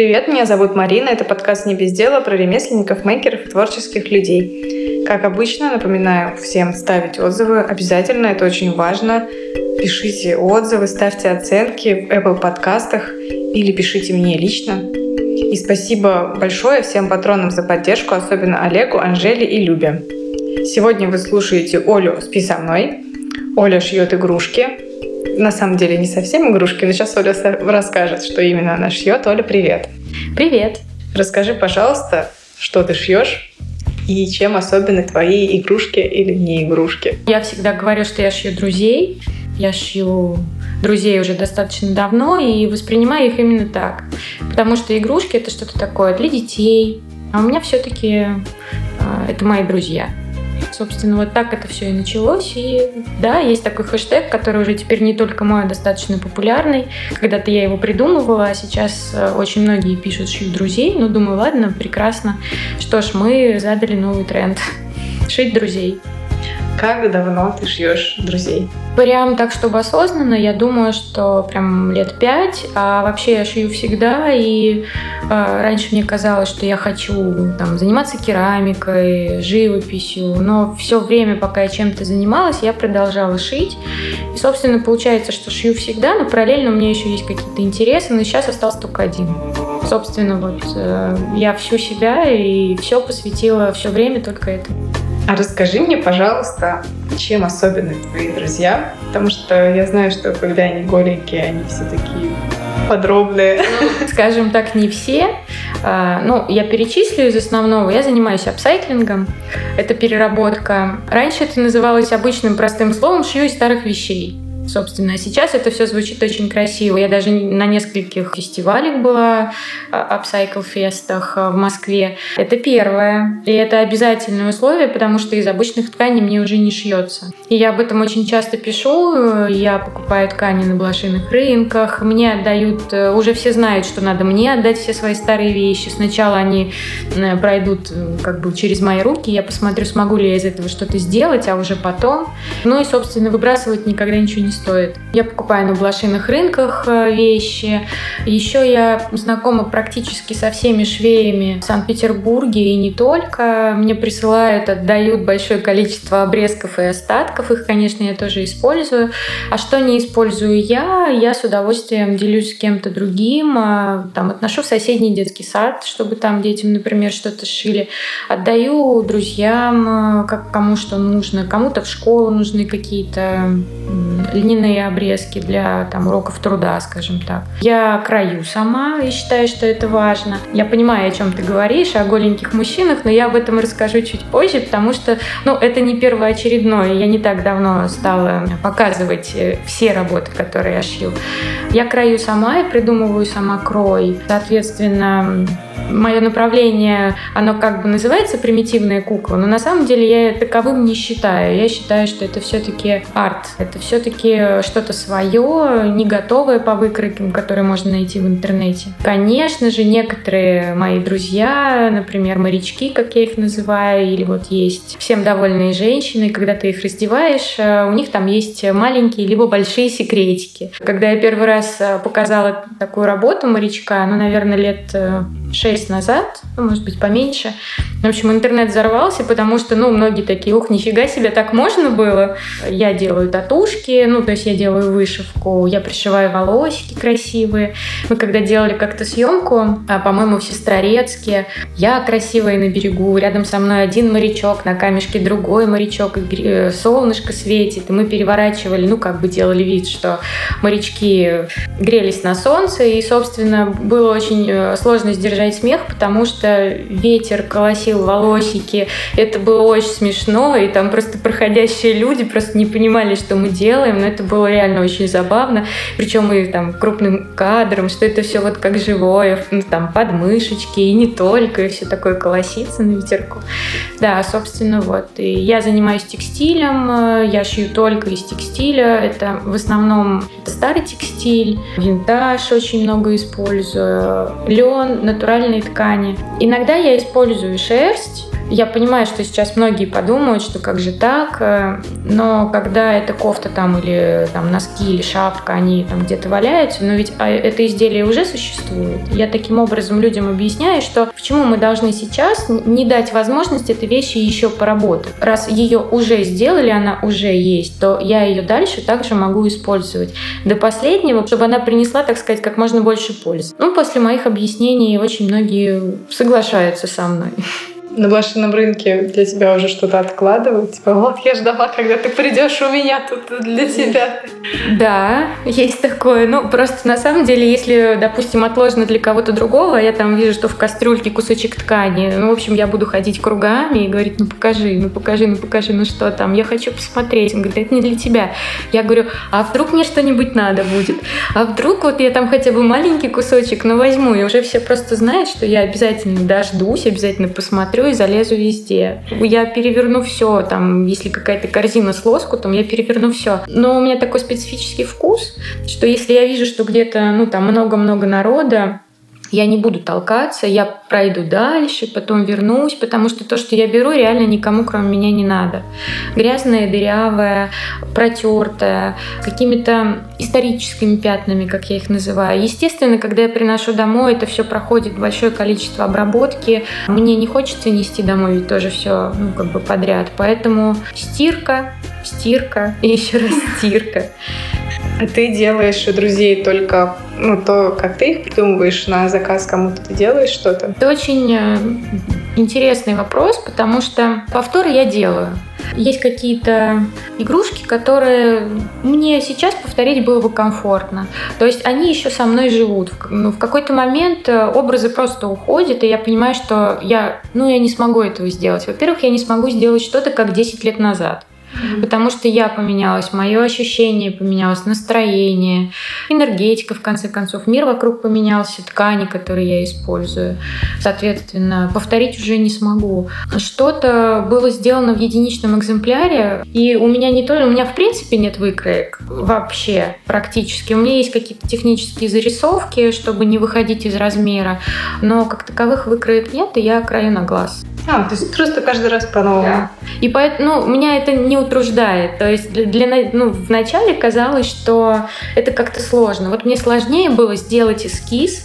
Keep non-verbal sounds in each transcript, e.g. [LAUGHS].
Привет, меня зовут Марина. Это подкаст «Не без дела» про ремесленников, мейкеров и творческих людей. Как обычно, напоминаю всем ставить отзывы. Обязательно, это очень важно. Пишите отзывы, ставьте оценки в Apple подкастах или пишите мне лично. И спасибо большое всем патронам за поддержку, особенно Олегу, Анжеле и Любе. Сегодня вы слушаете Олю «Спи со мной». Оля шьет игрушки. На самом деле не совсем игрушки, но сейчас Оля расскажет, что именно она шьет. Оля, привет. Привет. Расскажи, пожалуйста, что ты шьешь и чем особенны твои игрушки или не игрушки. Я всегда говорю, что я шью друзей. Я шью друзей уже достаточно давно и воспринимаю их именно так. Потому что игрушки это что-то такое для детей. А у меня все-таки э, это мои друзья. Собственно, вот так это все и началось. И да, есть такой хэштег, который уже теперь не только мой, а достаточно популярный. Когда-то я его придумывала, а сейчас э, очень многие пишут «шью друзей». Ну, думаю, ладно, прекрасно. Что ж, мы задали новый тренд. [LAUGHS] Шить друзей. Как давно ты шьешь друзей? Прям так, чтобы осознанно, я думаю, что прям лет пять. А вообще я шью всегда. И э, раньше мне казалось, что я хочу там, заниматься керамикой, живописью. Но все время, пока я чем-то занималась, я продолжала шить. И, собственно, получается, что шью всегда, но параллельно у меня еще есть какие-то интересы. Но сейчас остался только один. Собственно, вот э, я всю себя и все посвятила все время только этому. А расскажи мне, пожалуйста, чем особенны твои друзья? Потому что я знаю, что когда они голенькие, они все такие подробные. Скажем так, не все. А, ну, я перечислю из основного. Я занимаюсь апсайклингом. Это переработка. Раньше это называлось обычным простым словом «шью из старых вещей» собственно. Сейчас это все звучит очень красиво. Я даже на нескольких фестивалях была, апсайкл фестах в Москве. Это первое. И это обязательное условие, потому что из обычных тканей мне уже не шьется. И я об этом очень часто пишу. Я покупаю ткани на блошиных рынках. Мне отдают, э, уже все знают, что надо мне отдать все свои старые вещи. Сначала они э, пройдут э, как бы через мои руки. Я посмотрю, смогу ли я из этого что-то сделать, а уже потом. Ну и, собственно, выбрасывать никогда ничего не стоит. Я покупаю на блошиных рынках э, вещи. Еще я знакома практически со всеми швеями в Санкт-Петербурге и не только. Мне присылают, отдают большое количество обрезков и остатков. Их, конечно, я тоже использую. А что не использую я, я с удовольствием делюсь с кем-то другим. А, там отношу в соседний детский сад, чтобы там детям, например, что-то шили. Отдаю друзьям, э, как кому что нужно. Кому-то в школу нужны какие-то льняные обрезки для там, уроков труда, скажем так. Я краю сама и считаю, что это важно. Я понимаю, о чем ты говоришь, о голеньких мужчинах, но я об этом расскажу чуть позже, потому что ну, это не первоочередное. Я не так давно стала показывать э, все работы, которые я шью. Я краю сама и придумываю сама крой. Соответственно, мое направление, оно как бы называется примитивная кукла, но на самом деле я таковым не считаю. Я считаю, что это все-таки арт. Это все-таки что-то свое, не готовое по выкройкам, которые можно найти в интернете. Конечно же, некоторые мои друзья, например, морячки, как я их называю, или вот есть всем довольные женщины, когда ты их раздеваешь, э, у них там есть маленькие либо большие секретики. Когда я первый раз э, показала такую работу морячка, ну, наверное, лет э, шесть месяц назад, ну, может быть, поменьше. В общем, интернет взорвался, потому что, ну, многие такие, ух, нифига себе, так можно было. Я делаю татушки, ну, то есть я делаю вышивку, я пришиваю волосики красивые. Мы когда делали как-то съемку, а, по-моему, в Сестрорецке, я красивая на берегу, рядом со мной один морячок, на камешке другой морячок, и э, солнышко светит, и мы переворачивали, ну, как бы делали вид, что морячки грелись на солнце, и, собственно, было очень э, сложно сдержать смех, смех, потому что ветер колосил волосики. Это было очень смешно, и там просто проходящие люди просто не понимали, что мы делаем, но это было реально очень забавно. Причем и там крупным кадром, что это все вот как живое, ну, там подмышечки, и не только, и все такое колосится на ветерку. Да, собственно, вот. И я занимаюсь текстилем, э, я шью только из текстиля. Это в основном старый текстиль, винтаж очень много использую, лен, натуральный натуральные ткани. Иногда я использую шерсть, Я понимаю, что сейчас многие подумают, что как же так, э, но когда эта кофта там или там носки или шапка, они там где-то валяются, но ведь а, это изделие уже существует. Я таким образом людям объясняю, что почему мы должны сейчас не дать возможность этой вещи еще поработать. Раз ее уже сделали, она уже есть, то я ее дальше также могу использовать до последнего, чтобы она принесла, так сказать, как можно больше пользы. Ну, после моих объяснений очень многие соглашаются со мной на блошином рынке для тебя уже что-то откладывают? Типа, вот я ждала, когда ты придешь у меня тут для тебя. Да, есть такое. Ну, просто на самом деле, если, допустим, отложено для кого-то другого, я там вижу, что в кастрюльке кусочек ткани, ну, в общем, я буду ходить кругами и говорить, ну, покажи, ну, покажи, ну, покажи, ну, что там, я хочу посмотреть. Он говорит, это не для тебя. Я говорю, а вдруг мне что-нибудь надо будет? А вдруг вот я там хотя бы маленький кусочек, но возьму, и уже все просто знают, что я обязательно дождусь, обязательно посмотрю, посмотрю и залезу везде. Я переверну все, там, если какая-то корзина с лоскутом, я переверну все. Но у меня такой специфический вкус, что если я вижу, что где-то, ну, там много-много народа, я не буду толкаться, я пройду дальше, потом вернусь, потому что то, что я беру, реально никому, кроме меня, не надо. Грязная, дырявая, протертая, какими-то историческими пятнами, как я их называю. Естественно, когда я приношу домой, это все проходит большое количество обработки. Мне не хочется нести домой ведь тоже все ну, как бы подряд. Поэтому стирка, стирка и еще раз стирка. А ты делаешь у друзей только ну, то, как ты их придумываешь на заказ кому-то, ты делаешь что-то? Это очень э, интересный вопрос, потому что повторы я делаю. Есть какие-то игрушки, которые мне сейчас повторить было бы комфортно. То есть они еще со мной живут. Ну, в какой-то момент э, образы просто уходят, и я понимаю, что я, ну, я не смогу этого сделать. Во-первых, я не смогу сделать что-то, как 10 лет назад. Потому что я поменялась, мое ощущение поменялось, настроение, энергетика, в конце концов, мир вокруг поменялся, ткани, которые я использую. Соответственно, повторить уже не смогу. Что-то было сделано в единичном экземпляре, и у меня не только, у меня в принципе нет выкроек вообще практически. У меня есть какие-то технические зарисовки, чтобы не выходить из размера, но как таковых выкроек нет, и я краю на глаз. А, то есть просто каждый раз по-новому. Да. И поэтому, ну, меня это не утруждает. То есть для, ну, вначале казалось, что это как-то сложно. Вот мне сложнее было сделать эскиз,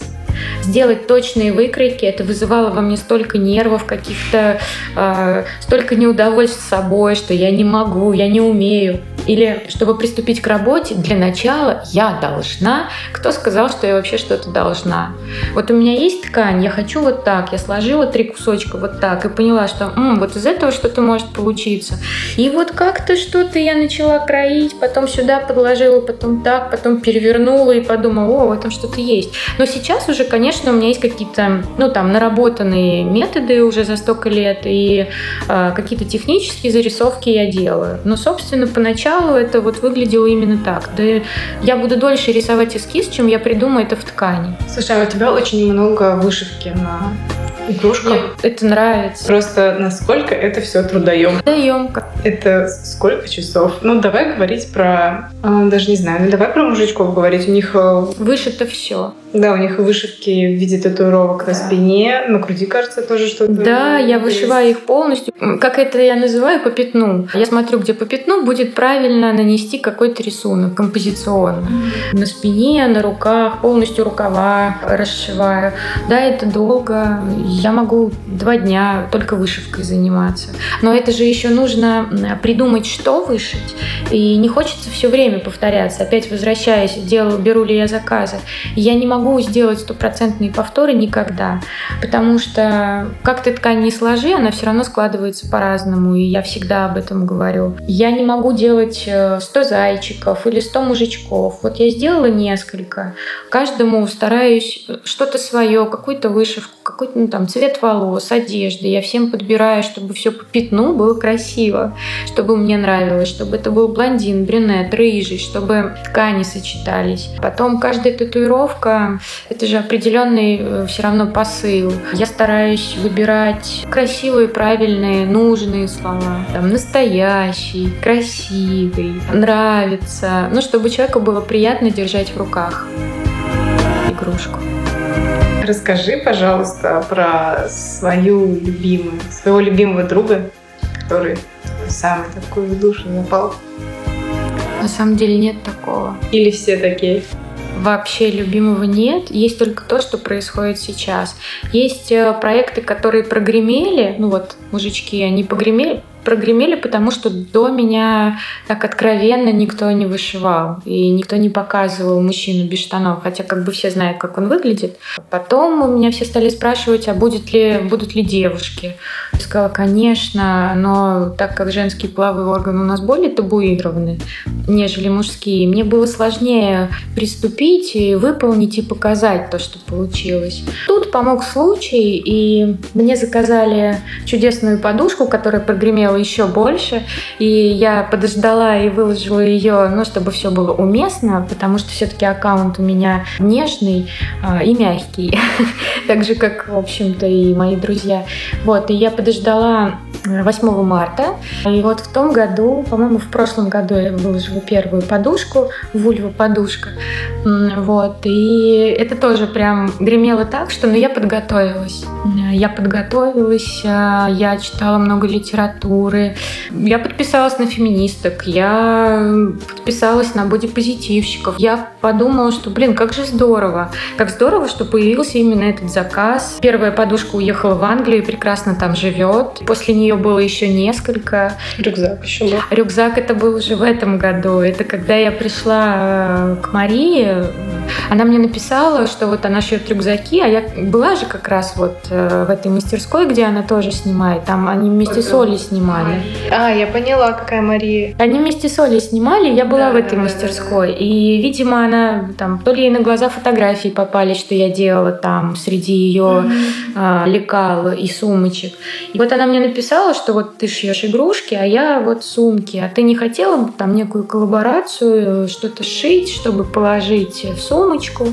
сделать точные выкройки, это вызывало во мне столько нервов, каких-то, э, столько неудовольств собой, что я не могу, я не умею. Или чтобы приступить к работе, для начала я должна. Кто сказал, что я вообще что-то должна? Вот у меня есть ткань, я хочу вот так. Я сложила три кусочка вот так и поняла, что М, вот из этого что-то может получиться. И вот как-то что-то я начала кроить, потом сюда подложила, потом так, потом перевернула и подумала, о, в этом что-то есть. Но сейчас уже, конечно, у меня есть какие-то, ну там, наработанные методы уже за столько лет и э, какие-то технические зарисовки я делаю. Но, собственно, поначалу поначалу это вот выглядело именно так. Да я буду дольше рисовать эскиз, чем я придумаю это в ткани. Слушай, а у тебя очень много вышивки на игрушках. Мне это нравится. Просто насколько это все трудоемко. Трудоемко. Это сколько часов? Ну, давай говорить про... А, даже не знаю, ну давай про мужичков говорить. У них... Э, Вышито все. Да, у них вышивки в виде татуировок на спине, на груди, кажется, тоже что-то. Да, я вышиваю их полностью. Как это я называю, по пятну. Я смотрю, где по пятну будет правильно нанести какой-то рисунок композиционно. Mm-hmm. На спине, на руках, полностью рукава расшиваю. Да, это долго. Я могу два дня только вышивкой заниматься. Но это же еще нужно придумать, что вышить. И не хочется все время повторяться. Опять возвращаясь, делаю, беру ли я заказы. Я не могу могу сделать стопроцентные повторы никогда, потому что как ты ткань не сложи, она все равно складывается по-разному, и я всегда об этом говорю. Я не могу делать 100 э, зайчиков или 100 мужичков. Вот я сделала несколько. Каждому стараюсь что-то свое, какую-то вышивку, какой-то ну, там цвет волос, одежды. Я всем подбираю, чтобы все по пятну было красиво, чтобы мне нравилось, чтобы это был блондин, брюнет, рыжий, чтобы ткани сочетались. Потом каждая татуировка это же определенный э, все равно посыл. Я стараюсь выбирать красивые, правильные, нужные слова. Там настоящий, красивый, нравится. Ну, чтобы человеку было приятно держать в руках игрушку. Расскажи, пожалуйста, про свою любимую, своего любимого друга, который самый такой в душу запал. На самом деле нет такого. Или все такие? Вообще любимого нет. Есть только то, что происходит сейчас. Есть э, проекты, которые прогремели. Ну вот, мужички, они погремели, прогремели, потому что до меня так откровенно никто не вышивал. И никто не показывал мужчину без штанов. Хотя как бы все знают, как он выглядит. Потом у меня все стали спрашивать, а будет ли, будут ли девушки. Я сказала, конечно, но так как женские половые органы у нас более табуированы, нежели мужские, мне было сложнее приступить и выполнить и показать то, что получилось. Тут помог случай, и мне заказали чудесную подушку, которая прогремела хотела еще больше, и я подождала и выложила ее, ну, чтобы все было уместно, потому что все-таки аккаунт у меня нежный э, и мягкий, [LAUGHS] так же, как, в общем-то, и мои друзья. Вот, и я подождала 8 марта, и вот в том году, по-моему, в прошлом году я выложила первую подушку, вульва подушка, вот, и это тоже прям гремело так, что, ну, я подготовилась, я подготовилась, а, я читала много литературы, культуры. Я подписалась на феминисток, я подписалась на бодипозитивщиков. Я подумала, что, блин, как же здорово. Как здорово, что появился именно этот заказ. Первая подушка уехала в Англию и прекрасно там живет. После нее было еще несколько. Рюкзак еще был. Рюкзак это был уже в этом году. Это когда я пришла э, к Марии, она мне написала, что вот она шьет рюкзаки, а я была же как раз вот э, в этой мастерской, где она тоже снимает. Там они вместе с Олей снимали. А, я поняла, какая Мария. Они вместе с Олей снимали, я была да, в этой да, мастерской. Да, да. И, видимо, она там, то ли ей на глаза фотографии попали, что я делала там среди ее mm-hmm. а, лекал и сумочек. И вот она мне написала, что вот ты шьешь игрушки, а я вот сумки. А ты не хотела бы там некую коллаборацию, что-то шить, чтобы положить в сумочку?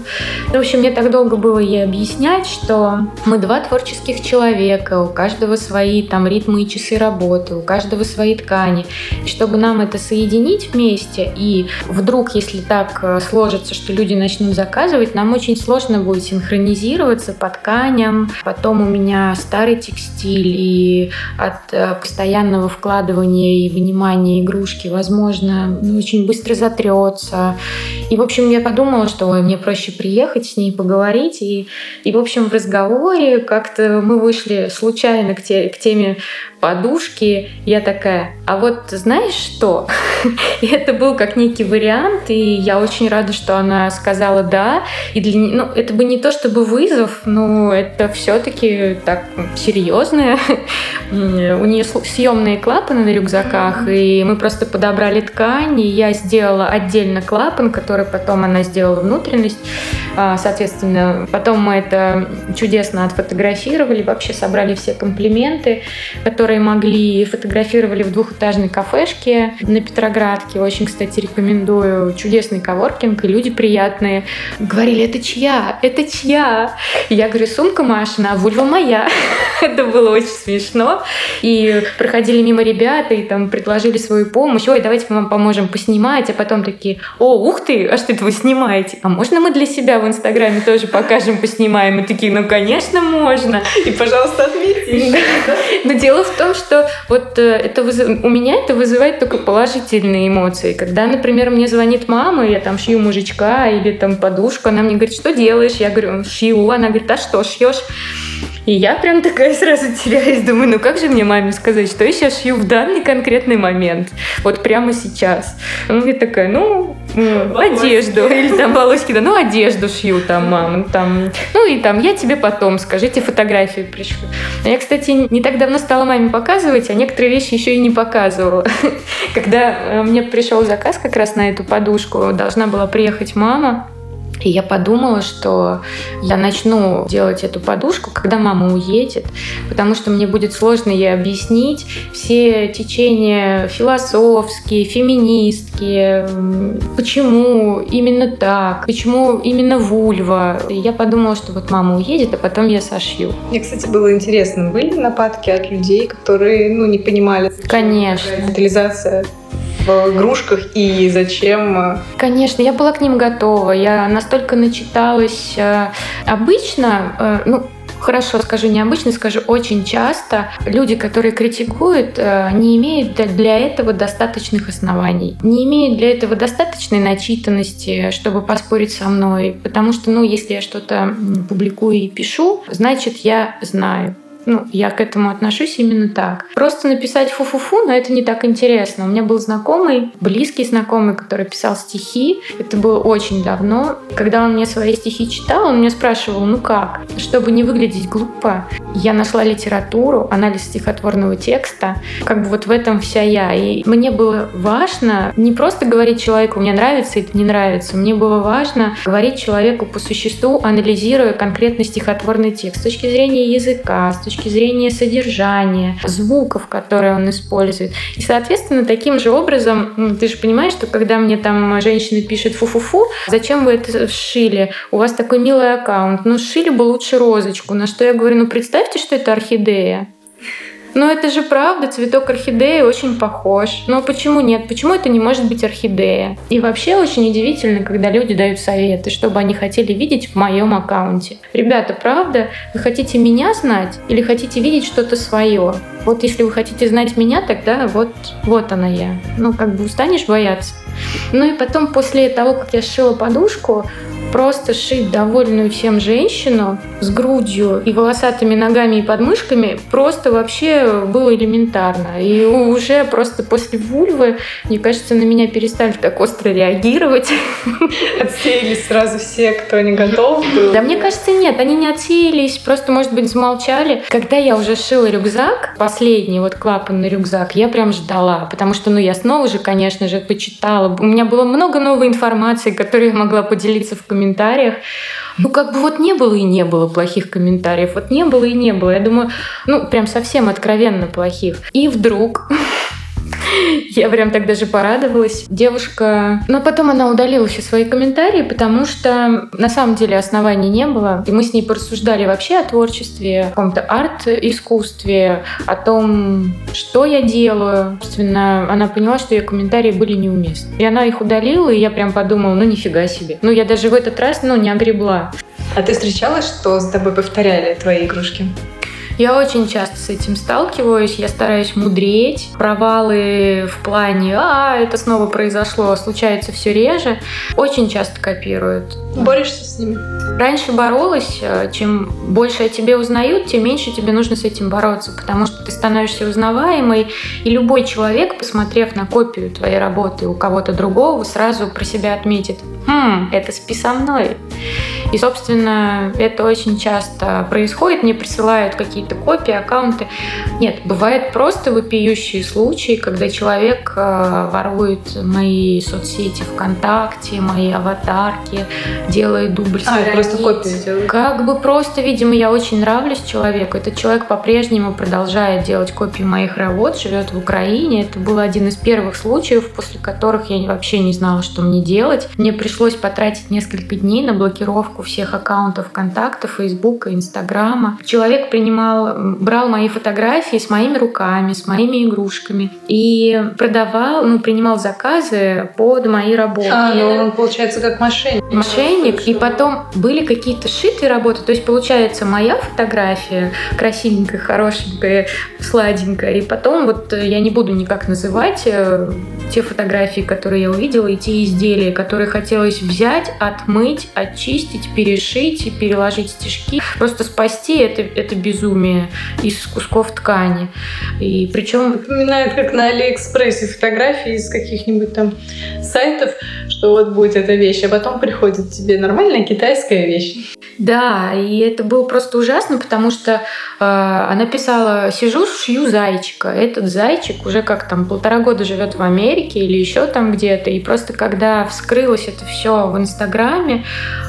В общем, мне так долго было ей объяснять, что мы два творческих человека, у каждого свои там ритмы и часы работы у каждого свои ткани. И чтобы нам это соединить вместе, и вдруг, если так э, сложится, что люди начнут заказывать, нам очень сложно будет синхронизироваться по тканям. Потом у меня старый текстиль, и от э, постоянного вкладывания и вынимания игрушки, возможно, ну, очень быстро затрется. И, в общем, я подумала, что ой, мне проще приехать с ней поговорить. И, и в общем, в разговоре как-то мы вышли случайно к, те, к теме подушки. Я такая, а вот знаешь что? [LAUGHS] и это был как некий вариант, и я очень рада, что она сказала да. И для ну, это бы не то чтобы вызов, но это все-таки так серьезное. [LAUGHS] У нее съемные клапаны на рюкзаках, и мы просто подобрали ткань, и я сделала отдельно клапан, который потом она сделала внутренность. А, соответственно, потом мы это чудесно отфотографировали, вообще собрали все комплименты, которые которые могли, фотографировали в двухэтажной кафешке на Петроградке. Очень, кстати, рекомендую. Чудесный коворкинг, и люди приятные. Говорили, это чья? Это чья? И я говорю, сумка Машина, а вульва моя. [LAUGHS] это было очень смешно. И проходили мимо ребята и там предложили свою помощь. Ой, давайте мы вам поможем поснимать. А потом такие, о, ух ты, а что это вы снимаете? А можно мы для себя в Инстаграме тоже покажем, поснимаем? И такие, ну, конечно, можно. И, пожалуйста, отметьте. Но дело в том, том, что вот э, это выз... у меня это вызывает только положительные эмоции. Когда, например, мне звонит мама, я там шью мужичка или там подушку, она мне говорит, что делаешь? Я говорю, шью. Она говорит, а что шьешь? И я прям такая сразу теряюсь, думаю, ну как же мне маме сказать, что я сейчас шью в данный конкретный момент, вот прямо сейчас. Она мне такая, ну, одежду, или там волоски, да, ну, одежду шью там, мам, там, ну, и там, я тебе потом, скажите, фотографии пришлю. Я, кстати, не так давно стала маме показывать, а некоторые вещи еще и не показывала. [LAUGHS] Когда э, мне пришел заказ как раз на эту подушку, должна была приехать мама, и я подумала, что я начну делать эту подушку, когда мама уедет, потому что мне будет сложно ей объяснить все течения философские, феминистские, почему именно так, почему именно вульва. И я подумала, что вот мама уедет, а потом я сошью. Мне, кстати, было интересно, были нападки от людей, которые ну, не понимали, Конечно. Детализация в игрушках и зачем? Конечно, я была к ним готова. Я настолько начиталась. Э, обычно, э, ну, хорошо скажу необычно, скажу очень часто, люди, которые критикуют, э, не имеют для этого достаточных оснований, не имеют для этого достаточной начитанности, чтобы поспорить со мной, потому что, ну, если я что-то публикую и пишу, значит, я знаю. Ну, я к этому отношусь именно так. Просто написать фу-фу-фу, но это не так интересно. У меня был знакомый, близкий знакомый, который писал стихи. Это было очень давно. Когда он мне свои стихи читал, он меня спрашивал, ну как? Чтобы не выглядеть глупо, я нашла литературу, анализ стихотворного текста. Как бы вот в этом вся я. И мне было важно не просто говорить человеку, мне нравится это не нравится. Мне было важно говорить человеку по существу, анализируя конкретно стихотворный текст с точки зрения языка, с точки точки зрения содержания, звуков, которые он использует. И, соответственно, таким же образом, ты же понимаешь, что когда мне там женщина пишет фу-фу-фу, зачем вы это сшили? У вас такой милый аккаунт. Ну, сшили бы лучше розочку. На что я говорю, ну, представьте, что это орхидея. Но это же правда, цветок орхидеи очень похож. Но почему нет? Почему это не может быть орхидея? И вообще очень удивительно, когда люди дают советы, чтобы они хотели видеть в моем аккаунте. Ребята, правда, вы хотите меня знать или хотите видеть что-то свое? Вот если вы хотите знать меня, тогда вот, вот она я. Ну, как бы устанешь бояться. Ну и потом, после того, как я сшила подушку, просто шить довольную всем женщину с грудью и волосатыми ногами и подмышками просто вообще было элементарно. И уже просто после вульвы, мне кажется, на меня перестали так остро реагировать. [LAUGHS] Отсеялись сразу все, кто не готов был. Да, мне кажется, нет, они не отсеялись, просто, может быть, замолчали. Когда я уже шила рюкзак, последний вот клапанный рюкзак, я прям ждала, потому что, ну, я снова же, конечно же, почитала. У меня было много новой информации, которую я могла поделиться в комментариях комментариях. Ну, как бы вот не было и не было плохих комментариев. Вот не было и не было. Я думаю, ну, прям совсем откровенно плохих. И вдруг [LAUGHS] [LAUGHS] Я прям так даже порадовалась. Девушка... Но потом она удалила все свои комментарии, потому что на самом деле оснований не было. И мы с ней порассуждали вообще о творчестве, о каком-то арт-искусстве, о том, что я делаю. Собственно, она поняла, что ее комментарии были неуместны. И она их удалила, и я прям подумала, ну нифига себе. Ну я даже в этот раз, ну, не огребла. А ты встречалась, что с тобой повторяли твои игрушки? Я очень часто с этим сталкиваюсь, я стараюсь мудреть. Провалы в плане «а, это снова произошло» случается все реже. Очень часто копируют. Борешься с ними? Раньше боролась. Э, чем больше о тебе узнают, тем меньше тебе нужно с этим бороться, потому что ты становишься узнаваемой, и любой человек, посмотрев на копию твоей работы у кого-то другого, сразу про себя отметит «Хм, это спи со мной». И, собственно, это очень часто происходит. Мне присылают какие-то копии, аккаунты. Нет, бывает просто вопиющие случаи, когда человек э, ворует мои соцсети ВКонтакте, мои аватарки, делает дубль А, просто копию делает. Как бы просто, видимо, я очень нравлюсь человеку. Этот человек по-прежнему продолжает делать копии моих работ, живет в Украине. Это был один из первых случаев, после которых я вообще не знала, что мне делать. Мне пришлось потратить несколько дней на блокировку всех аккаунтов ВКонтакта, Фейсбука, Инстаграма. Человек принимал, брал мои фотографии с моими руками, с моими игрушками и продавал, ну, принимал заказы под мои работы. А, ну он получается как мошенник. Мошенник. И потом были какие-то шитые работы. То есть получается моя фотография красивенькая, хорошенькая, сладенькая. И потом вот я не буду никак называть э, те фотографии, которые я увидела, и те изделия, которые хотелось взять, отмыть, очистить, перешить и переложить стежки. Просто спасти это, это безумие из кусков ткани. И причем... Напоминает, как на Алиэкспрессе фотографии из каких-нибудь там сайтов, что вот будет эта вещь, а потом приходит тебе нормальная китайская вещь. Да, и это было просто ужасно, потому что э, она писала, сижу, шью зайчика. Этот зайчик уже как там полтора года живет в Америке или еще там где-то. И просто когда вскрылось это все в Инстаграме,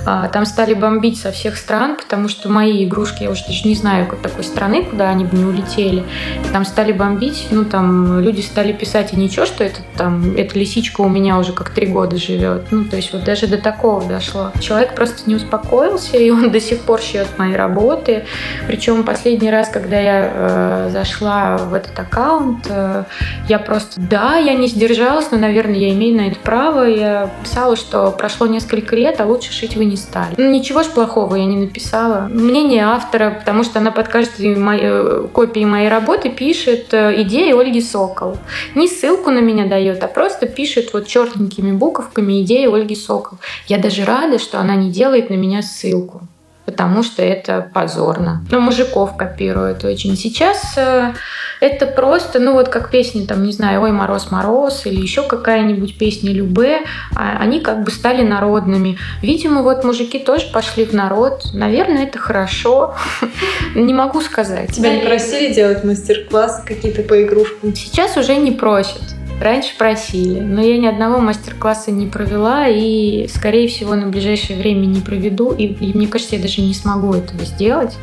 э, там стали бомбить со всех стран, потому что мои игрушки, я уже даже не знаю как такой страны, куда они бы не улетели. Там стали бомбить, ну там люди стали писать, и ничего, что это там, эта лисичка у меня уже как три года живет. Ну то есть вот даже до такого дошло. Человек просто не успокоился, и он до сих пор шьет мои работы. Причем последний раз, когда я э, зашла в этот аккаунт, э, я просто, да, я не сдержалась, но, наверное, я имею на это право. Я писала, что прошло несколько лет, а лучше шить вы не стали. Ну, ничего ж плохого я не написала. Мнение автора, потому что она под каждой моей, э, копией моей работы пишет э, идеи Ольги Сокол. Не ссылку на меня дает, а просто пишет вот черненькими буковками идеи Ольги Сокол. Я даже рада, что она не делает на меня ссылку потому что это позорно. Но мужиков копируют очень. Сейчас э, это просто, ну вот как песни, там, не знаю, «Ой, мороз, мороз» или еще какая-нибудь песня «Любе», а они как бы стали народными. Видимо, вот мужики тоже пошли в народ. Наверное, это хорошо. [LAUGHS] Не могу сказать. Тебя не просили делать мастер-классы какие-то по игрушкам? Сейчас уже не просят. Раньше просили, но я ни одного мастер-класса не провела и, скорее всего, на ближайшее время не проведу. И, и мне кажется, я даже не смогу этого сделать,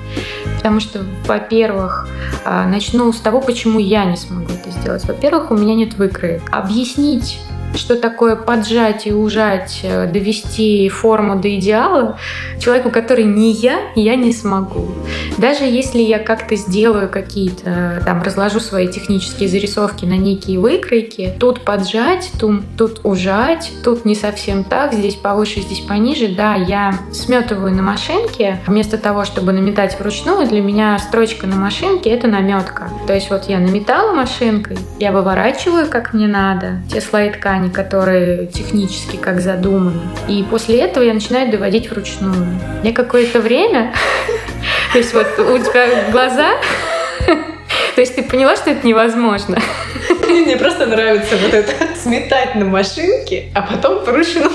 потому что, во-первых, а, начну с того, почему я не смогу это сделать. Во-первых, у меня нет выкроек. Объяснить что такое поджать и ужать, э, довести форму до идеала, человеку, который не я, я не смогу. Даже если я как-то сделаю какие-то, там, разложу свои технические зарисовки на некие выкройки, тут поджать, тут, тут ужать, тут не совсем так, здесь повыше, здесь пониже, да, я сметываю на машинке, вместо того, чтобы наметать вручную, для меня строчка на машинке — это наметка. То есть вот я наметала машинкой, я выворачиваю, как мне надо, те слои ткани, которые технически как задуманы. И после этого я начинаю доводить вручную. Я какое-то время, [LAUGHS] то есть вот у тебя глаза, [LAUGHS] то есть ты поняла, что это невозможно. [LAUGHS] Мне просто нравится вот это сметать на машинке, а потом вручную.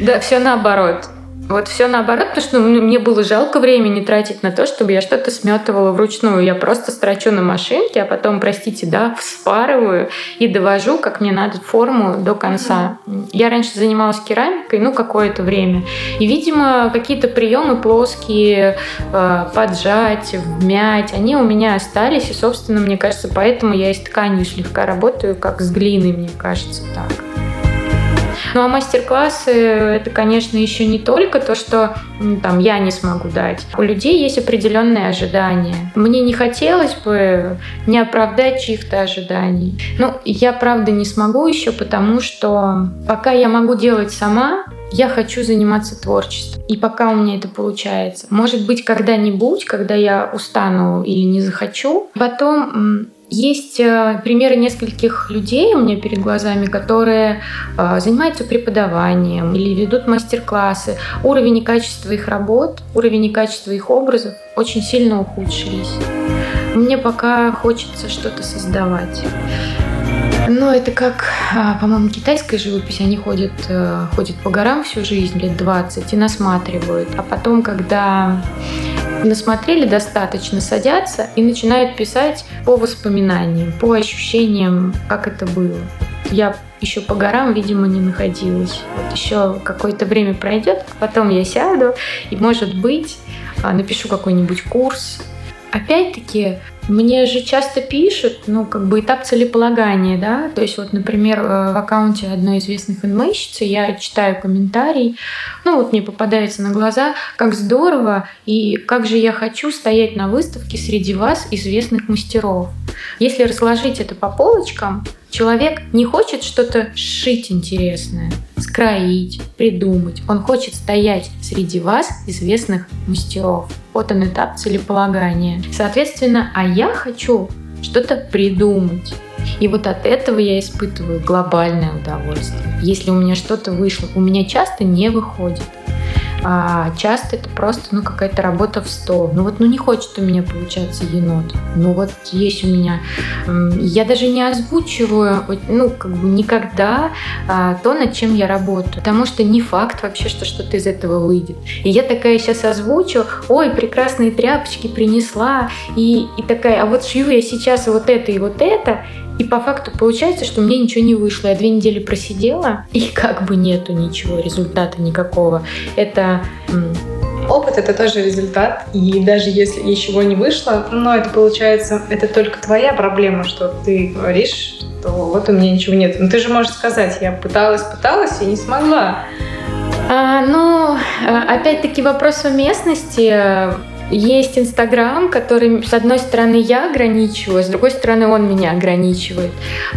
Да, все наоборот. Вот все наоборот, потому что ну, мне было жалко времени тратить на то, чтобы я что-то сметывала вручную. Я просто строчу на машинке, а потом, простите, да, вспарываю и довожу, как мне надо, форму до конца. Я раньше занималась керамикой, ну, какое-то время. И, видимо, какие-то приемы плоские, э, поджать, вмять, они у меня остались. И, собственно, мне кажется, поэтому я и с тканью слегка работаю, как с глиной, мне кажется, так. Ну а мастер-классы это, конечно, еще не только то, что там я не смогу дать. У людей есть определенные ожидания. Мне не хотелось бы не оправдать чьих-то ожиданий. Ну, я правда не смогу еще, потому что пока я могу делать сама, я хочу заниматься творчеством. И пока у меня это получается. Может быть, когда-нибудь, когда я устану или не захочу, потом есть э, примеры нескольких людей у меня перед глазами, которые э, занимаются преподаванием или ведут мастер-классы. Уровень и качество их работ, уровень и качество их образов очень сильно ухудшились. Мне пока хочется что-то создавать. Но это как, а, по-моему, китайская живопись. Они ходят, э, ходят по горам всю жизнь, лет 20, и насматривают. А потом, когда насмотрели достаточно, садятся и начинают писать по воспоминаниям, по ощущениям, как это было. Я еще по горам, видимо, не находилась. Еще какое-то время пройдет, потом я сяду и, может быть, а, напишу какой-нибудь курс. Опять-таки, мне же часто пишут, ну, как бы этап целеполагания, да, то есть вот, например, э, в аккаунте одной известной фэнмейщицы я читаю комментарий, ну, вот мне попадается на глаза, как здорово и как же я хочу стоять на выставке среди вас, известных мастеров. Если разложить это по полочкам, человек не хочет что-то шить интересное, скроить, придумать. Он хочет стоять среди вас, известных мастеров. Вот он этап целеполагания. Соответственно, а я хочу что-то придумать. И вот от этого я испытываю глобальное удовольствие. Если у меня что-то вышло, у меня часто не выходит а часто это просто ну, какая-то работа в стол. Ну вот ну не хочет у меня получаться енот. Ну вот есть у меня... Я даже не озвучиваю, ну как бы никогда а, то, над чем я работаю. Потому что не факт вообще, что что-то из этого выйдет. И я такая сейчас озвучу, ой, прекрасные тряпочки принесла, и, и такая, а вот шью я сейчас вот это и вот это, и по факту получается, что мне ничего не вышло. Я две недели просидела, и как бы нету ничего, результата никакого. Это Опыт это тоже результат, и даже если ничего не вышло, но это получается, это только твоя проблема, что ты говоришь, что вот у меня ничего нет. Но ты же можешь сказать, я пыталась, пыталась и не смогла. А, ну, опять-таки вопрос уместности. Есть Инстаграм, который, с одной стороны, я ограничиваю, с другой стороны, он меня ограничивает.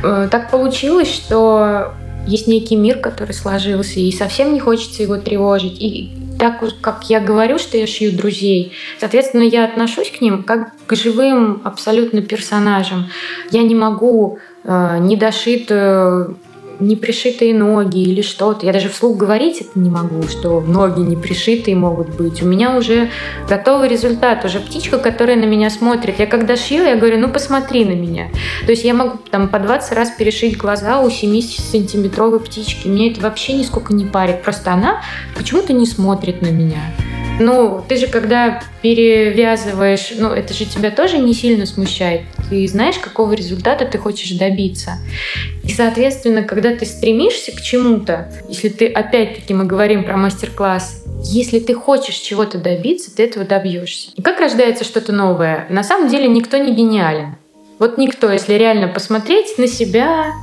Э, так получилось, что есть некий мир, который сложился, и совсем не хочется его тревожить. И так как я говорю, что я шью друзей, соответственно, я отношусь к ним как к живым абсолютно персонажам. Я не могу э, недошитую не пришитые ноги или что-то. Я даже вслух говорить это не могу, что ноги не пришитые могут быть. У меня уже готовый результат, уже птичка, которая на меня смотрит. Я когда шью, я говорю, ну посмотри на меня. То есть я могу там по 20 раз перешить глаза у 7-сантиметровой птички. Мне это вообще нисколько не парит. Просто она почему-то не смотрит на меня. Ну, ты же когда перевязываешь, ну, это же тебя тоже не сильно смущает. Ты знаешь, какого результата ты хочешь добиться. И, соответственно, когда ты стремишься к чему-то, если ты, опять-таки, мы говорим про мастер-класс, если ты хочешь чего-то добиться, ты этого добьешься. И как рождается что-то новое? На самом деле никто не гениален. Вот никто, если реально посмотреть на себя,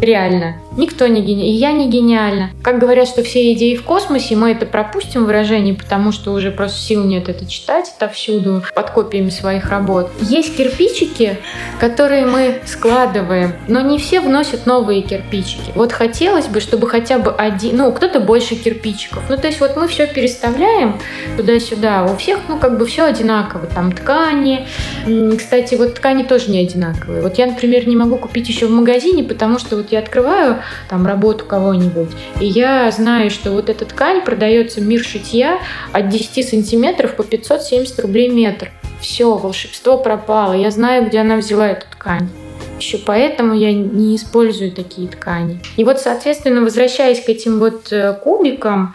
реально. Никто не гениальный, и я не гениальна. Как говорят, что все идеи в космосе, мы это пропустим выражение, потому что уже просто сил нет это читать отовсюду под копиями своих работ. Есть кирпичики, которые мы складываем, но не все вносят новые кирпичики. Вот хотелось бы, чтобы хотя бы один, ну, кто-то больше кирпичиков. Ну, то есть вот мы все переставляем туда-сюда, у всех, ну, как бы все одинаково. Там ткани, кстати, вот ткани тоже не одинаковые. Вот я, например, не могу купить еще в магазине, потому что вот я открываю там работу кого-нибудь, и я знаю, что вот эта ткань продается мир шитья от 10 сантиметров по 570 рублей метр. Все, волшебство пропало. Я знаю, где она взяла эту ткань. Еще поэтому я не использую такие ткани. И вот, соответственно, возвращаясь к этим вот э, кубикам,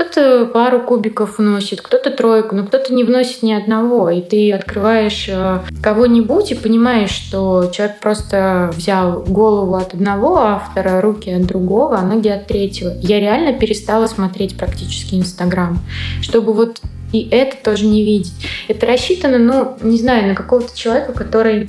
кто-то пару кубиков вносит, кто-то тройку, но кто-то не вносит ни одного. И ты открываешь э, кого-нибудь и понимаешь, что человек просто взял голову от одного автора, руки от другого, а ноги от третьего. Я реально перестала смотреть практически Инстаграм, чтобы вот и это тоже не видеть. Это рассчитано, ну, не знаю, на какого-то человека, который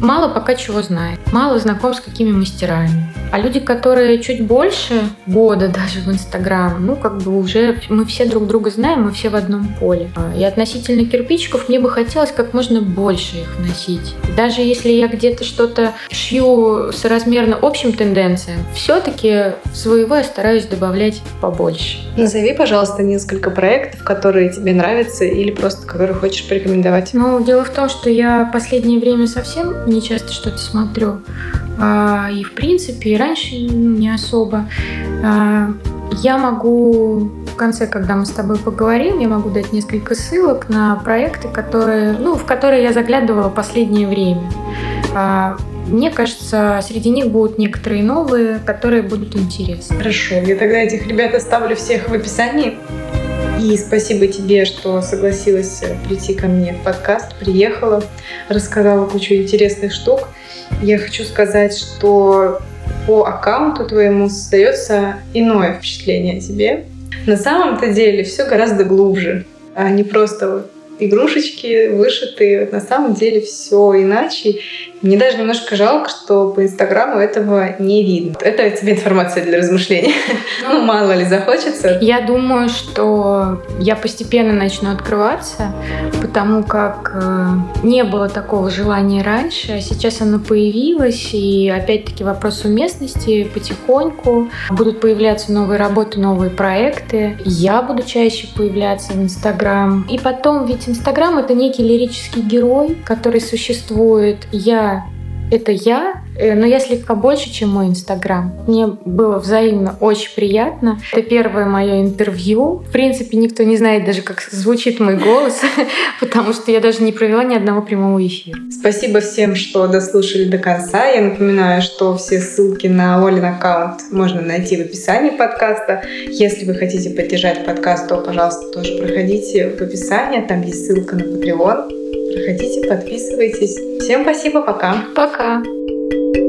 мало пока чего знает, мало знаком с какими мастерами. А люди, которые чуть больше года [LAUGHS] даже в Инстаграм, ну, как бы уже мы все друг друга знаем, мы все в одном поле. А, и относительно кирпичиков мне бы хотелось как можно больше их носить. даже если я где-то что-то шью соразмерно общим тенденциям, все-таки своего я стараюсь добавлять побольше. Назови, пожалуйста, несколько проектов, которые тебе нравятся или просто которые хочешь порекомендовать. Ну, дело в том, что я последнее время совсем не часто что-то смотрю. А, и в принципе, и раньше не особо. А, я могу в конце, когда мы с тобой поговорим, я могу дать несколько ссылок на проекты, которые, ну, в которые я заглядывала последнее время. А, мне кажется, среди них будут некоторые новые, которые будут интересны. Хорошо, я тогда этих ребят оставлю всех в описании. И спасибо тебе, что согласилась прийти ко мне в подкаст, приехала, рассказала кучу интересных штук. Я хочу сказать, что по аккаунту твоему создается иное впечатление о тебе. На самом-то деле все гораздо глубже, а не просто вот игрушечки вышитые. На самом деле все иначе. Мне даже немножко жалко, что по Инстаграму этого не видно. Это тебе информация для размышлений. [LAUGHS] Ну, мало ли захочется. Я думаю, что я постепенно начну открываться, потому как э, не было такого желания раньше, а сейчас оно появилось, и опять-таки вопрос уместности потихоньку. Будут появляться новые работы, новые проекты. Я буду чаще появляться в Инстаграм. И потом, ведь Инстаграм — это некий лирический герой, который существует. Я это я, но я слегка больше, чем мой Инстаграм. Мне было взаимно очень приятно. Это первое мое интервью. В принципе, никто не знает даже, как звучит мой голос, [LAUGHS] потому что я даже не провела ни одного прямого эфира. Спасибо всем, что дослушали до конца. Я напоминаю, что все ссылки на Олин аккаунт можно найти в описании подкаста. Если вы хотите поддержать подкаст, то, пожалуйста, тоже проходите в описании. Там есть ссылка на Patreon. Проходите, подписывайтесь. Всем спасибо, пока. Пока. Thank you.